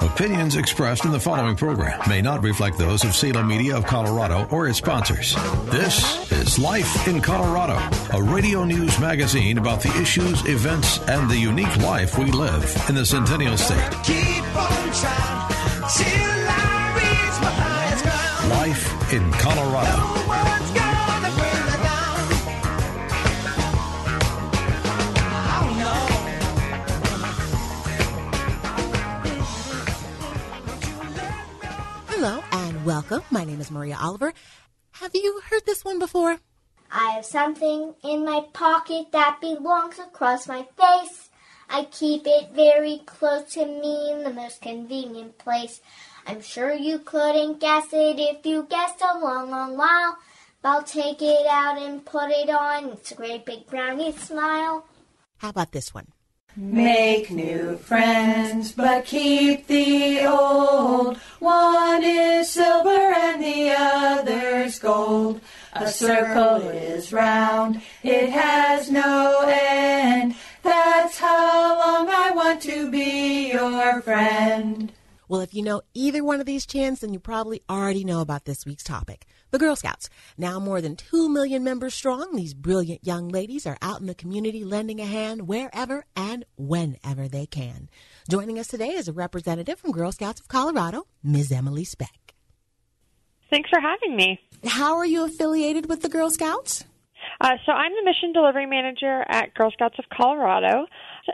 Opinions expressed in the following program may not reflect those of Salem Media of Colorado or its sponsors. This is Life in Colorado, a radio news magazine about the issues, events, and the unique life we live in the Centennial State. Life in Colorado. Welcome. My name is Maria Oliver. Have you heard this one before? I have something in my pocket that belongs across my face. I keep it very close to me in the most convenient place. I'm sure you couldn't guess it if you guessed a long, long while. But I'll take it out and put it on. It's a great big brownie smile. How about this one? Make new friends, but keep the old. One is silver and the other's gold. A circle is round, it has no end. That's how long I want to be your friend. Well, if you know either one of these chants, then you probably already know about this week's topic. The Girl Scouts. Now more than 2 million members strong, these brilliant young ladies are out in the community lending a hand wherever and whenever they can. Joining us today is a representative from Girl Scouts of Colorado, Ms. Emily Speck. Thanks for having me. How are you affiliated with the Girl Scouts? Uh, so I'm the mission delivery manager at Girl Scouts of Colorado.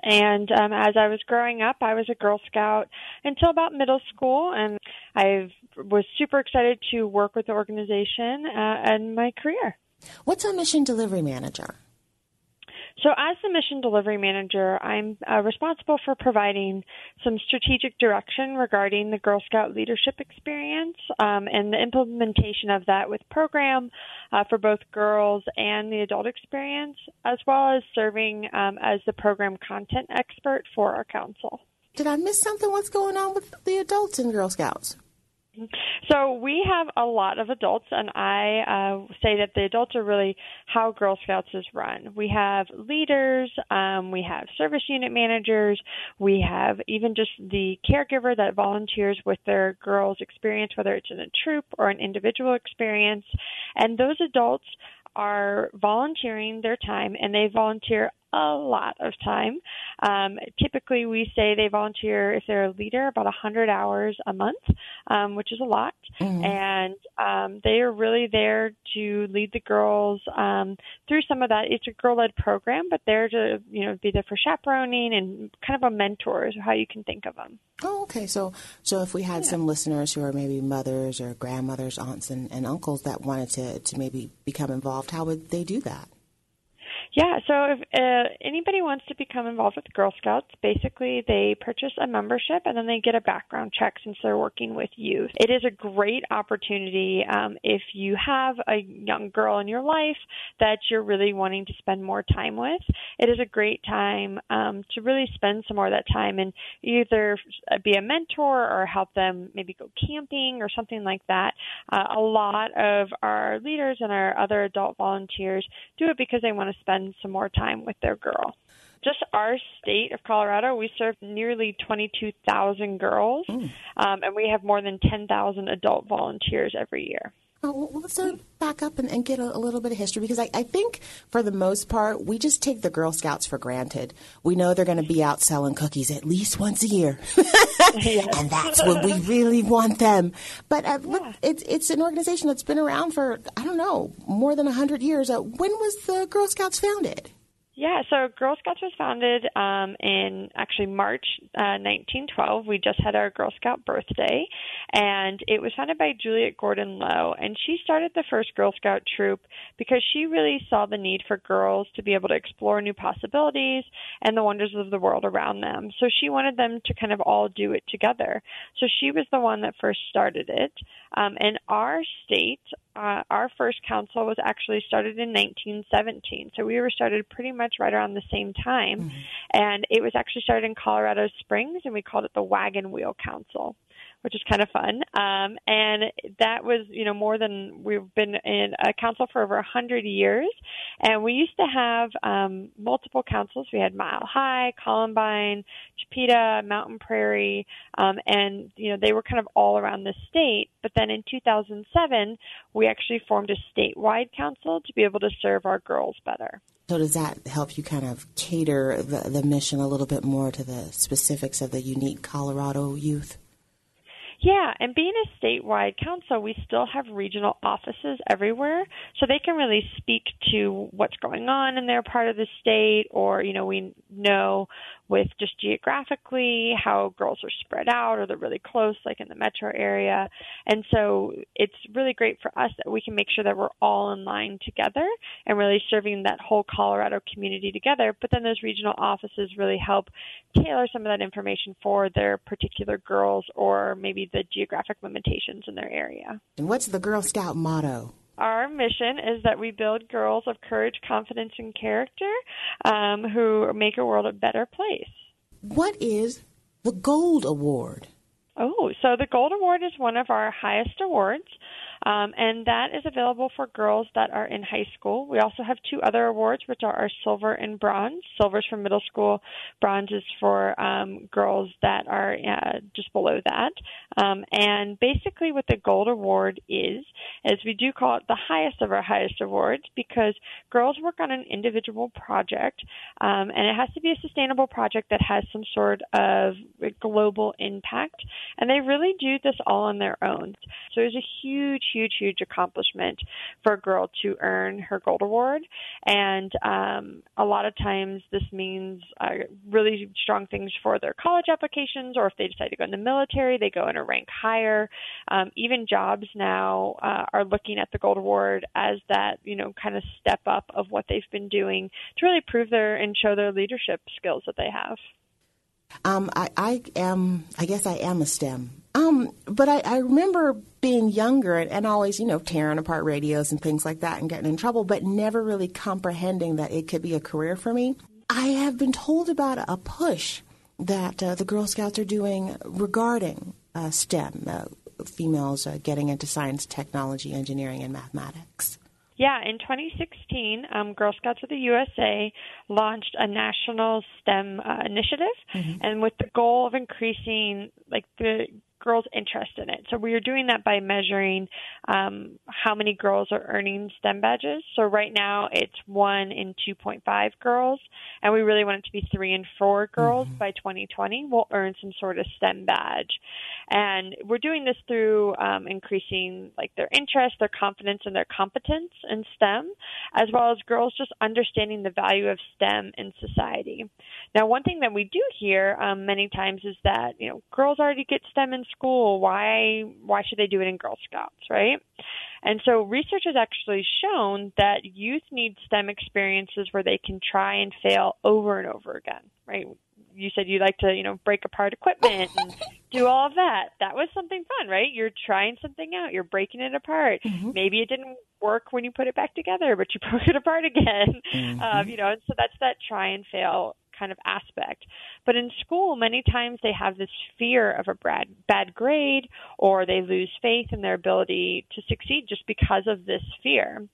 And um, as I was growing up, I was a Girl Scout until about middle school, and I was super excited to work with the organization uh, in my career. What's a mission delivery manager? So, as the mission delivery manager, I'm uh, responsible for providing some strategic direction regarding the Girl Scout leadership experience um, and the implementation of that with program uh, for both girls and the adult experience, as well as serving um, as the program content expert for our council. Did I miss something? What's going on with the adults in Girl Scouts? So we have a lot of adults, and I uh, say that the adults are really how Girl Scouts is run. We have leaders, um, we have service unit managers, we have even just the caregiver that volunteers with their girls' experience, whether it's in a troop or an individual experience, and those adults are volunteering their time, and they volunteer a lot of time. Um, typically, we say they volunteer if they're a leader about 100 hours a month, um, which is a lot. Mm-hmm. And um, they are really there to lead the girls um, through some of that. It's a girl-led program, but they're to you know be there for chaperoning and kind of a mentor is how you can think of them. Oh, okay. So, so if we had yeah. some listeners who are maybe mothers or grandmothers, aunts, and, and uncles that wanted to to maybe become involved, how would they do that? Yeah, so if uh, anybody wants to become involved with Girl Scouts, basically they purchase a membership and then they get a background check since they're working with youth. It is a great opportunity um, if you have a young girl in your life that you're really wanting to spend more time with. It is a great time um, to really spend some more of that time and either be a mentor or help them maybe go camping or something like that. Uh, a lot of our leaders and our other adult volunteers do it because they want to spend spend some more time with their girl. Just our state of Colorado, we serve nearly 22,000 girls, mm. um, and we have more than 10,000 adult volunteers every year. Well, let's back up and, and get a, a, little bit of history because I, I, think for the most part, we just take the Girl Scouts for granted. We know they're going to be out selling cookies at least once a year. and that's when we really want them. But uh, yeah. look, it's, it's an organization that's been around for, I don't know, more than 100 years. Uh, when was the Girl Scouts founded? Yeah, so Girl Scouts was founded um, in actually March uh, 1912. We just had our Girl Scout birthday, and it was founded by Juliette Gordon Low. And she started the first Girl Scout troop because she really saw the need for girls to be able to explore new possibilities and the wonders of the world around them. So she wanted them to kind of all do it together. So she was the one that first started it. Um, in our state, uh, our first council was actually started in 1917. So we were started pretty much right around the same time. Mm-hmm. And it was actually started in Colorado Springs, and we called it the Wagon Wheel Council which is kind of fun. Um, and that was, you know, more than we've been in a council for over a hundred years. And we used to have um, multiple councils. We had Mile High, Columbine, Chipeta, Mountain Prairie, um, and you know they were kind of all around the state. But then in 2007, we actually formed a statewide council to be able to serve our girls better. So does that help you kind of cater the, the mission a little bit more to the specifics of the unique Colorado youth? Yeah, and being a statewide council, we still have regional offices everywhere, so they can really speak to what's going on in their part of the state, or you know, we know with just geographically how girls are spread out or they're really close, like in the metro area. And so it's really great for us that we can make sure that we're all in line together and really serving that whole Colorado community together. But then those regional offices really help tailor some of that information for their particular girls or maybe the geographic limitations in their area. And what's the Girl Scout motto? Our mission is that we build girls of courage, confidence, and character um, who make a world a better place. What is the Gold Award? Oh, so the Gold Award is one of our highest awards. Um, and that is available for girls that are in high school. We also have two other awards, which are our silver and bronze. Silver is for middle school, bronze is for um, girls that are uh, just below that. Um, and basically, what the gold award is, is we do call it the highest of our highest awards because girls work on an individual project, um, and it has to be a sustainable project that has some sort of global impact. And they really do this all on their own. So there's a huge, huge, huge accomplishment for a girl to earn her gold award. And um, a lot of times this means uh, really strong things for their college applications, or if they decide to go in the military, they go in a rank higher. Um, even jobs now uh, are looking at the gold award as that, you know, kind of step up of what they've been doing to really prove their and show their leadership skills that they have. Um, I, I am, I guess I am a STEM. Um, but I, I remember being younger and, and always, you know, tearing apart radios and things like that and getting in trouble, but never really comprehending that it could be a career for me. I have been told about a push that uh, the Girl Scouts are doing regarding uh, STEM, uh, females uh, getting into science, technology, engineering, and mathematics. Yeah, in 2016, um, Girl Scouts of the USA launched a national STEM uh, initiative, mm-hmm. and with the goal of increasing like the girls' interest in it. So we are doing that by measuring um, how many girls are earning STEM badges. So right now it's one in 2.5 girls, and we really want it to be three and four girls mm-hmm. by 2020 will earn some sort of STEM badge. And we're doing this through um, increasing like their interest, their confidence, and their competence in STEM, as well as girls just understanding the value of STEM in society. Now, one thing that we do hear um, many times is that you know girls already get STEM in school. Why why should they do it in Girl Scouts, right? And so research has actually shown that youth need STEM experiences where they can try and fail over and over again, right? You said you like to, you know, break apart equipment and do all of that. That was something fun, right? You're trying something out. You're breaking it apart. Mm-hmm. Maybe it didn't work when you put it back together, but you broke it apart again. Mm-hmm. Um, you know, and so that's that try and fail kind of aspect. But in school, many times they have this fear of a bad, bad grade or they lose faith in their ability to succeed just because of this fear.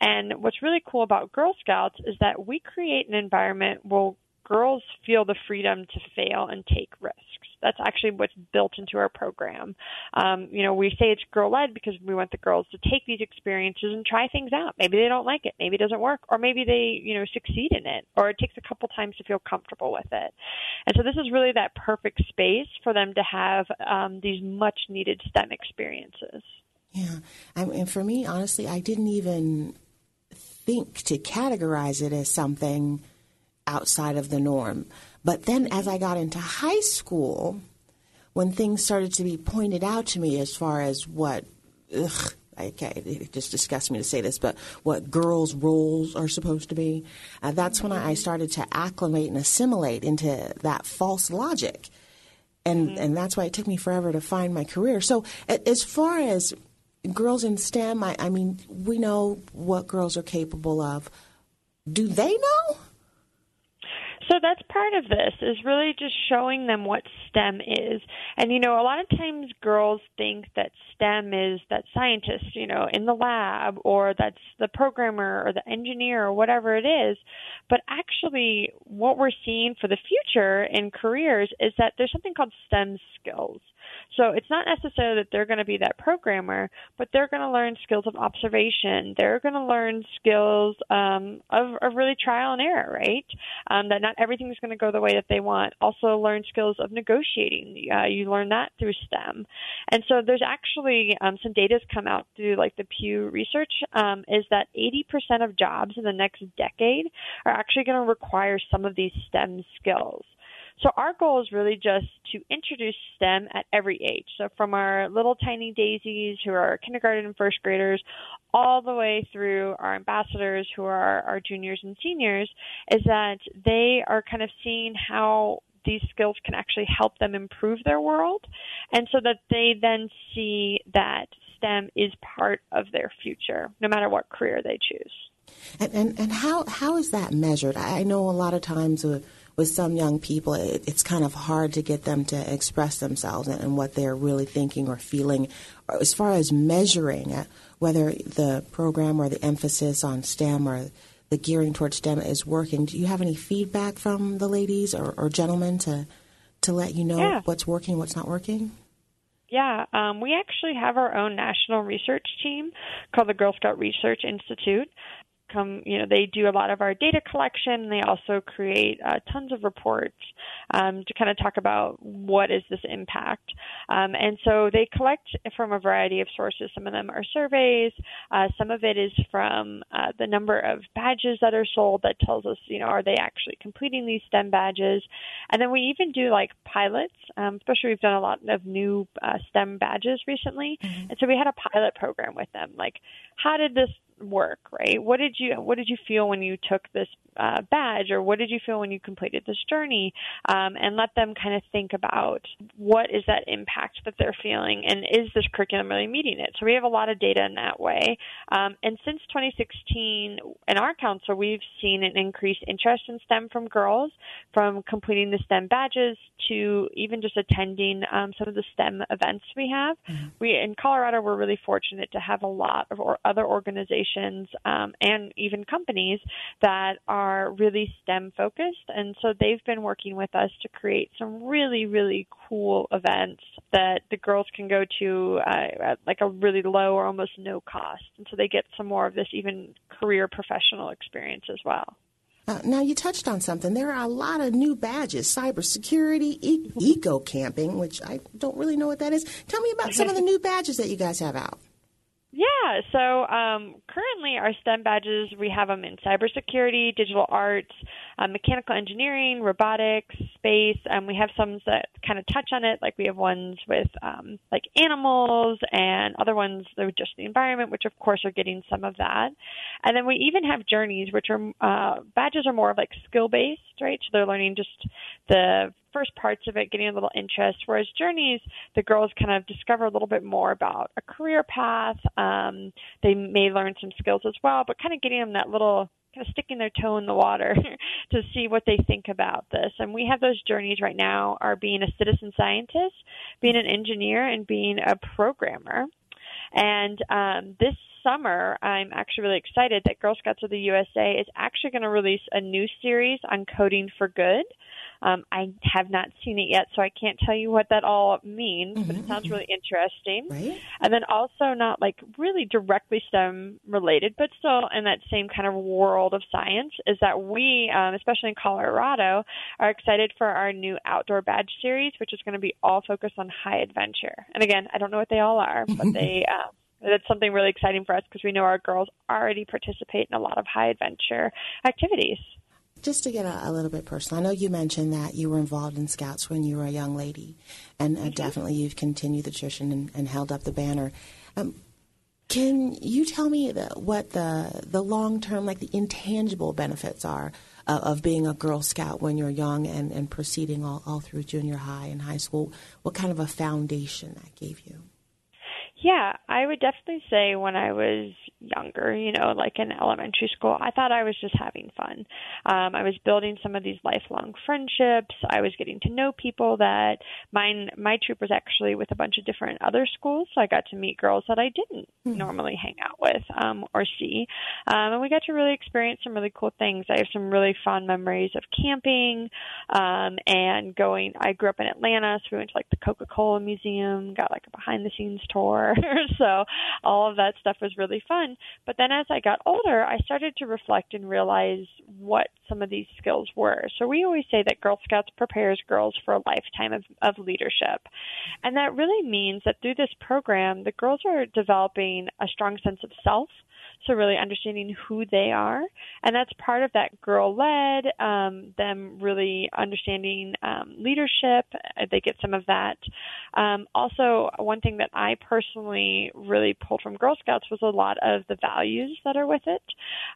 And what's really cool about Girl Scouts is that we create an environment where girls feel the freedom to fail and take risks. That's actually what's built into our program. Um, you know, we say it's girl led because we want the girls to take these experiences and try things out. Maybe they don't like it, maybe it doesn't work, or maybe they, you know, succeed in it, or it takes a couple times to feel comfortable with it. And so this is really that perfect space for them to have um, these much needed STEM experiences. Yeah. I and for me, honestly, I didn't even think to categorize it as something outside of the norm. But then as I got into high school, when things started to be pointed out to me as far as what, ugh, okay, it just disgusts me to say this, but what girls' roles are supposed to be, uh, that's when I started to acclimate and assimilate into that false logic. And, mm-hmm. and that's why it took me forever to find my career. So, as far as girls in STEM, I, I mean, we know what girls are capable of. Do they know? So that's part of this is really just showing them what STEM is. And you know, a lot of times girls think that STEM is that scientist, you know, in the lab or that's the programmer or the engineer or whatever it is. But actually what we're seeing for the future in careers is that there's something called STEM skills. So it's not necessarily that they're going to be that programmer, but they're going to learn skills of observation. They're going to learn skills um, of, of really trial and error, right? Um, that not everything's going to go the way that they want. Also, learn skills of negotiating. Uh, you learn that through STEM. And so there's actually um, some data has come out through like the Pew Research um, is that 80% of jobs in the next decade are actually going to require some of these STEM skills. So our goal is really just to introduce STEM at every age. So from our little tiny daisies who are kindergarten and first graders all the way through our ambassadors who are our juniors and seniors is that they are kind of seeing how these skills can actually help them improve their world and so that they then see that STEM is part of their future no matter what career they choose. And and, and how how is that measured? I know a lot of times uh, with some young people, it, it's kind of hard to get them to express themselves and, and what they're really thinking or feeling. As far as measuring uh, whether the program or the emphasis on STEM or the gearing towards STEM is working, do you have any feedback from the ladies or, or gentlemen to to let you know yeah. what's working, what's not working? Yeah, um, we actually have our own national research team called the Girl Scout Research Institute come, you know, they do a lot of our data collection. They also create uh, tons of reports um, to kind of talk about what is this impact. Um, and so they collect from a variety of sources. Some of them are surveys. Uh, some of it is from uh, the number of badges that are sold that tells us, you know, are they actually completing these STEM badges? And then we even do like pilots, um, especially we've done a lot of new uh, STEM badges recently. Mm-hmm. And so we had a pilot program with them. Like, how did this work, right? What did you what did you feel when you took this uh, badge, or what did you feel when you completed this journey? Um, and let them kind of think about what is that impact that they're feeling, and is this curriculum really meeting it? So we have a lot of data in that way. Um, and since 2016, in our council, we've seen an increased interest in STEM from girls, from completing the STEM badges to even just attending um, some of the STEM events we have. Mm-hmm. We in Colorado, we're really fortunate to have a lot of or other organizations um, and even companies that are really STEM focused, and so they've been working with us to create some really really cool events that the girls can go to uh, at like a really low or almost no cost, and so they get some more of this even career professional experience as well. Uh, now you touched on something. There are a lot of new badges: cybersecurity, e- eco camping, which I don't really know what that is. Tell me about some of the new badges that you guys have out. Yeah, so um, currently our STEM badges, we have them in cybersecurity, digital arts, uh, mechanical engineering, robotics, space, and we have some that kind of touch on it, like we have ones with um, like animals and other ones that are just the environment, which of course are getting some of that. And then we even have journeys, which are uh, badges are more of like skill based, right? So they're learning just the first parts of it, getting a little interest. Whereas journeys, the girls kind of discover a little bit more about a career path. Um, they may learn some skills as well, but kind of getting them that little kind of sticking their toe in the water to see what they think about this. And we have those journeys right now are being a citizen scientist, being an engineer, and being a programmer. And um, this summer, I'm actually really excited that Girl Scouts of the USA is actually going to release a new series on coding for good. Um, I have not seen it yet, so I can't tell you what that all means, mm-hmm. but it sounds really interesting. Right. And then also not like really directly STEM related, but still in that same kind of world of science is that we, um, especially in Colorado, are excited for our new outdoor badge series, which is going to be all focused on high adventure. And again, I don't know what they all are, but they. Uh, that's something really exciting for us because we know our girls already participate in a lot of high adventure activities. Just to get a, a, little bit personal, I know you mentioned that you were involved in Scouts when you were a young lady, and uh, mm-hmm. definitely you've continued the tradition and, and held up the banner. Um, can you tell me the, what the the long term, like the intangible benefits are of, of, being a Girl Scout when you're young and, and proceeding all, all through junior high and high school? What kind of a foundation that gave you? Yeah, I would definitely say when I was younger, you know, like in elementary school, I thought I was just having fun. Um, I was building some of these lifelong friendships. I was getting to know people that mine, my troop was actually with a bunch of different other schools. So I got to meet girls that I didn't mm-hmm. normally hang out with, um, or see. Um, and we got to really experience some really cool things. I have some really fond memories of camping, um, and going, I grew up in Atlanta, so we went to like the Coca-Cola Museum, got like a behind the scenes tour. so all of that stuff was really fun. But then as I got older, I started to reflect and realize what some of these skills were. So we always say that Girl Scouts prepares girls for a lifetime of, of leadership. And that really means that through this program, the girls are developing a strong sense of self so really understanding who they are, and that's part of that girl led. Um, them really understanding um, leadership. Uh, they get some of that. Um, also, one thing that I personally really pulled from Girl Scouts was a lot of the values that are with it,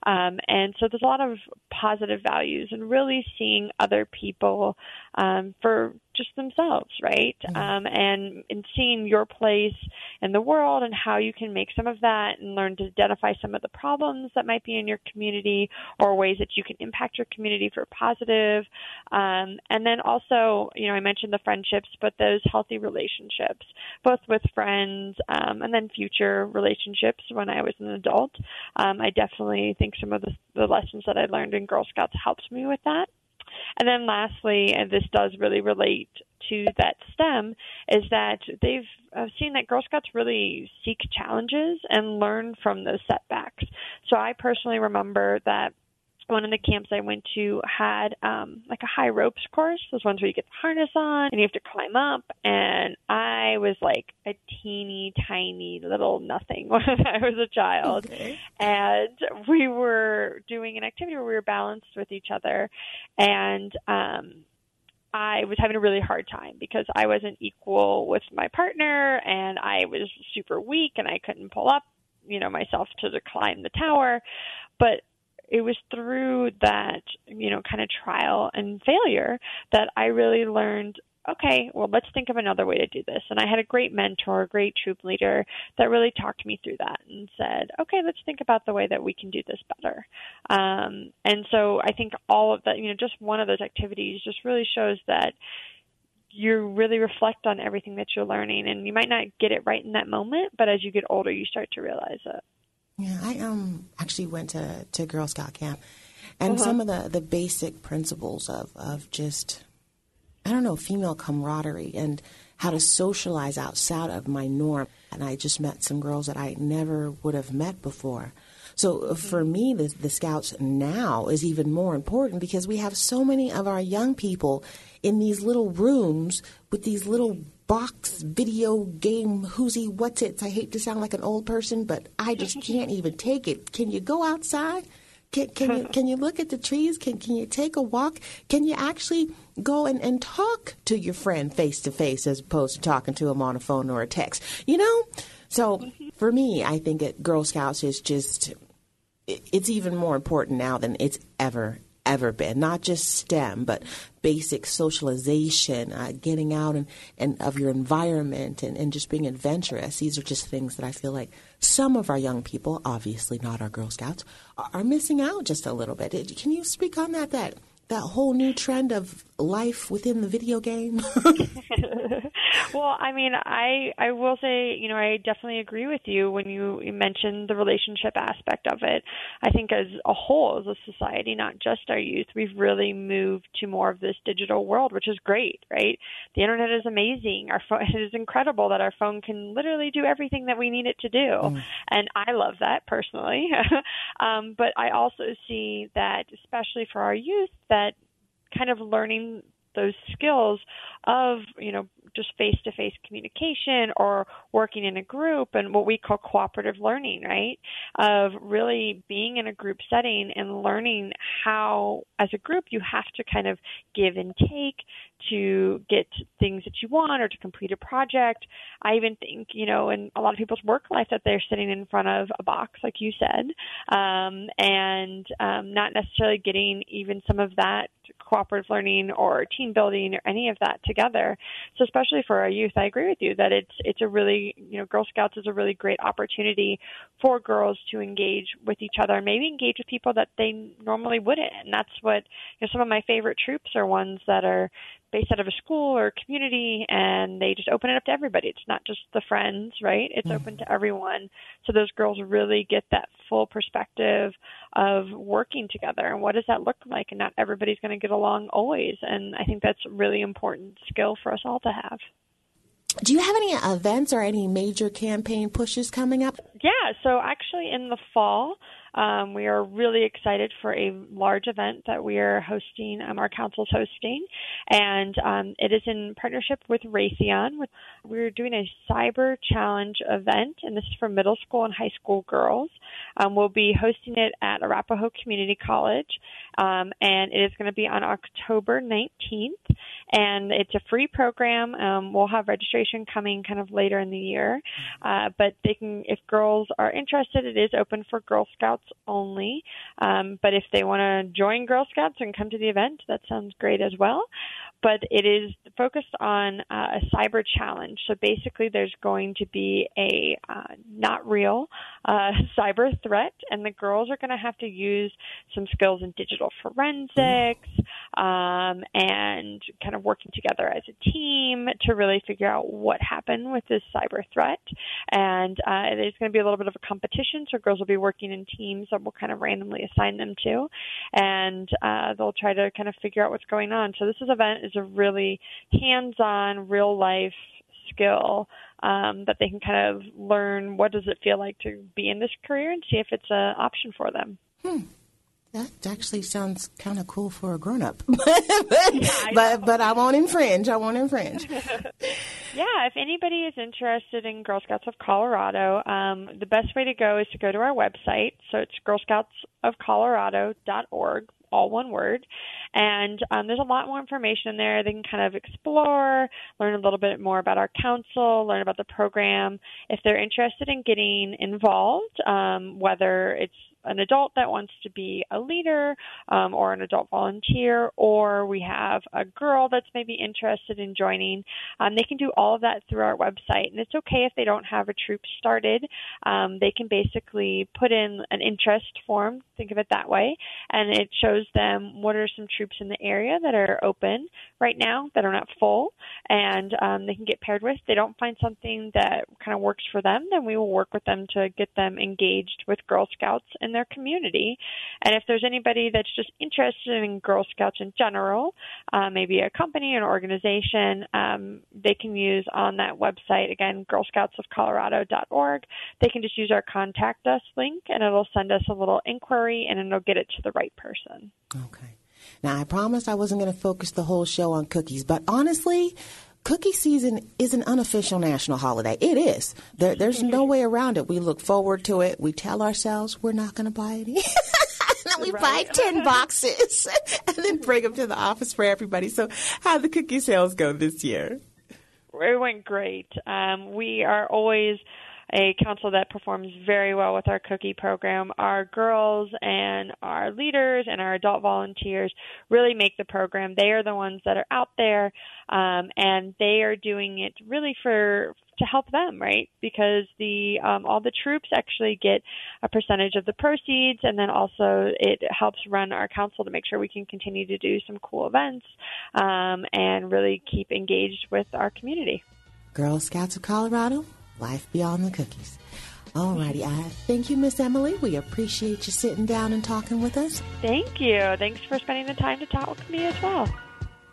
um, and so there's a lot of positive values and really seeing other people um, for just themselves, right? Mm-hmm. Um, and in seeing your place in the world and how you can make some of that and learn to identify some of the problems that might be in your community or ways that you can impact your community for positive. Um, and then also, you know, I mentioned the friendships, but those healthy relationships, both with friends um, and then future relationships when I was an adult. Um, I definitely think some of the, the lessons that I learned in Girl Scouts helped me with that. And then lastly, and this does really relate to that STEM, is that they've uh, seen that Girl Scouts really seek challenges and learn from those setbacks. So I personally remember that one of the camps I went to had um like a high ropes course, those ones where you get the harness on and you have to climb up and I was like a teeny tiny little nothing when I was a child. Okay. And we were doing an activity where we were balanced with each other and um I was having a really hard time because I wasn't equal with my partner and I was super weak and I couldn't pull up, you know, myself to climb the tower. But it was through that, you know, kind of trial and failure that I really learned okay, well, let's think of another way to do this. And I had a great mentor, great troop leader that really talked me through that and said, okay, let's think about the way that we can do this better. Um, and so I think all of that, you know, just one of those activities just really shows that you really reflect on everything that you're learning and you might not get it right in that moment, but as you get older, you start to realize it. Yeah, I um actually went to, to Girl Scout camp, and uh-huh. some of the, the basic principles of, of just I don't know female camaraderie and how to socialize outside of my norm. And I just met some girls that I never would have met before. So uh, for me, the, the Scouts now is even more important because we have so many of our young people in these little rooms with these little box video game whoozy what's it? I hate to sound like an old person, but I just can't even take it. Can you go outside? Can, can you can you look at the trees? Can can you take a walk? Can you actually go and, and talk to your friend face to face as opposed to talking to him on a phone or a text? You know? So for me, I think that Girl Scouts is just it's even more important now than it's ever ever been. Not just STEM, but basic socialization, uh, getting out and, and of your environment and, and just being adventurous. These are just things that I feel like some of our young people, obviously not our Girl Scouts, are, missing out just a little bit. Can you speak on that? That that whole new trend of life within the video game? well, I mean, I I will say, you know, I definitely agree with you when you, you mentioned the relationship aspect of it. I think as a whole, as a society, not just our youth, we've really moved to more of this digital world, which is great, right? The internet is amazing. Our phone it is incredible that our phone can literally do everything that we need it to do, mm. and I love that personally. um, but I also see that, especially for our youth, that kind of learning those skills of, you know, just face to face communication or working in a group and what we call cooperative learning, right? Of really being in a group setting and learning how, as a group, you have to kind of give and take to get things that you want or to complete a project. I even think, you know, in a lot of people's work life that they're sitting in front of a box, like you said, um, and um, not necessarily getting even some of that cooperative learning or team building or any of that together. So especially for our youth, I agree with you that it's it's a really you know Girl Scouts is a really great opportunity for girls to engage with each other and maybe engage with people that they normally wouldn't. And that's what you know some of my favorite troops are ones that are based out of a school or a community and they just open it up to everybody. It's not just the friends, right? It's mm-hmm. open to everyone. So those girls really get that full perspective of working together and what does that look like and not everybody's going to get along always. And I think that's a really important skill for us all to have. Do you have any events or any major campaign pushes coming up? Yeah, so actually in the fall, um, we are really excited for a large event that we are hosting, um, our council's hosting, and um, it is in partnership with Raytheon. We're doing a cyber challenge event, and this is for middle school and high school girls. Um, we'll be hosting it at Arapahoe Community College, um, and it is going to be on October 19th, and it's a free program. Um, we'll have registration coming kind of later in the year, uh, but they can, if girls are interested, it is open for Girl Scouts only. Um, but if they want to join Girl Scouts and come to the event, that sounds great as well. But it is focused on uh, a cyber challenge. So basically, there's going to be a uh, not real uh, cyber threat, and the girls are going to have to use some skills in digital forensics um, and kind of working together as a team to really figure out what happened with this cyber threat. And uh, there's going to be a little bit of a competition, so girls will be working in teams that we'll kind of randomly assign them to, and uh, they'll try to kind of figure out what's going on. So this event is a really hands-on, real-life skill um, that they can kind of learn what does it feel like to be in this career and see if it's an option for them. Hmm. That actually sounds kind of cool for a grown up, but, yeah, but but I won't infringe. I won't infringe. yeah, if anybody is interested in Girl Scouts of Colorado, um, the best way to go is to go to our website. So it's girlscoutsofcolorado.org all one word. And um, there's a lot more information there. They can kind of explore, learn a little bit more about our council, learn about the program. If they're interested in getting involved, um, whether it's an adult that wants to be a leader um, or an adult volunteer, or we have a girl that's maybe interested in joining. Um, they can do all of that through our website, and it's okay if they don't have a troop started. Um, they can basically put in an interest form, think of it that way, and it shows them what are some troops in the area that are open right now that are not full, and um, they can get paired with. They don't find something that kind of works for them, then we will work with them to get them engaged with Girl Scouts and their community. And if there's anybody that's just interested in Girl Scouts in general, uh, maybe a company, an organization, um, they can use on that website, again, girlscoutsofcolorado.org. They can just use our contact us link and it'll send us a little inquiry and it'll get it to the right person. Okay. Now, I promised I wasn't going to focus the whole show on cookies, but honestly, cookie season is an unofficial national holiday. It is. There, there's no way around it. We look forward to it. We tell ourselves we're not going to buy any. and then we right. buy 10 boxes and then bring them to the office for everybody. So, how the cookie sales go this year? It went great. Um, we are always a council that performs very well with our cookie program. Our girls and our leaders and our adult volunteers really make the program. They are the ones that are out there, um, and they are doing it really for to help them, right? Because the um, all the troops actually get a percentage of the proceeds, and then also it helps run our council to make sure we can continue to do some cool events um, and really keep engaged with our community. Girl Scouts of Colorado, life beyond the cookies. Alrighty, I thank you, Miss Emily. We appreciate you sitting down and talking with us. Thank you. Thanks for spending the time to talk with me as well.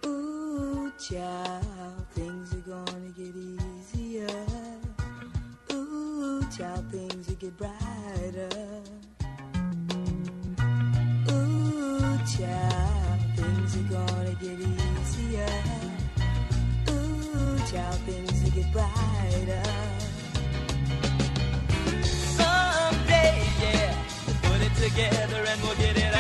Ooh, child, things are gonna get easier. Ooh, child, things will get brighter. Ooh, child, things are gonna get easier. Ooh, child, things will get brighter. Yeah, put it together and we'll get it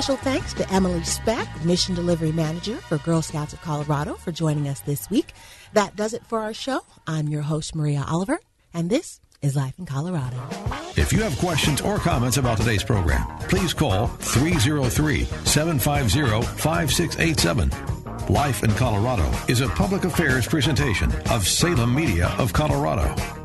Special thanks to Emily Speck, Mission Delivery Manager for Girl Scouts of Colorado, for joining us this week. That does it for our show. I'm your host, Maria Oliver, and this is Life in Colorado. If you have questions or comments about today's program, please call 303 750 5687. Life in Colorado is a public affairs presentation of Salem Media of Colorado.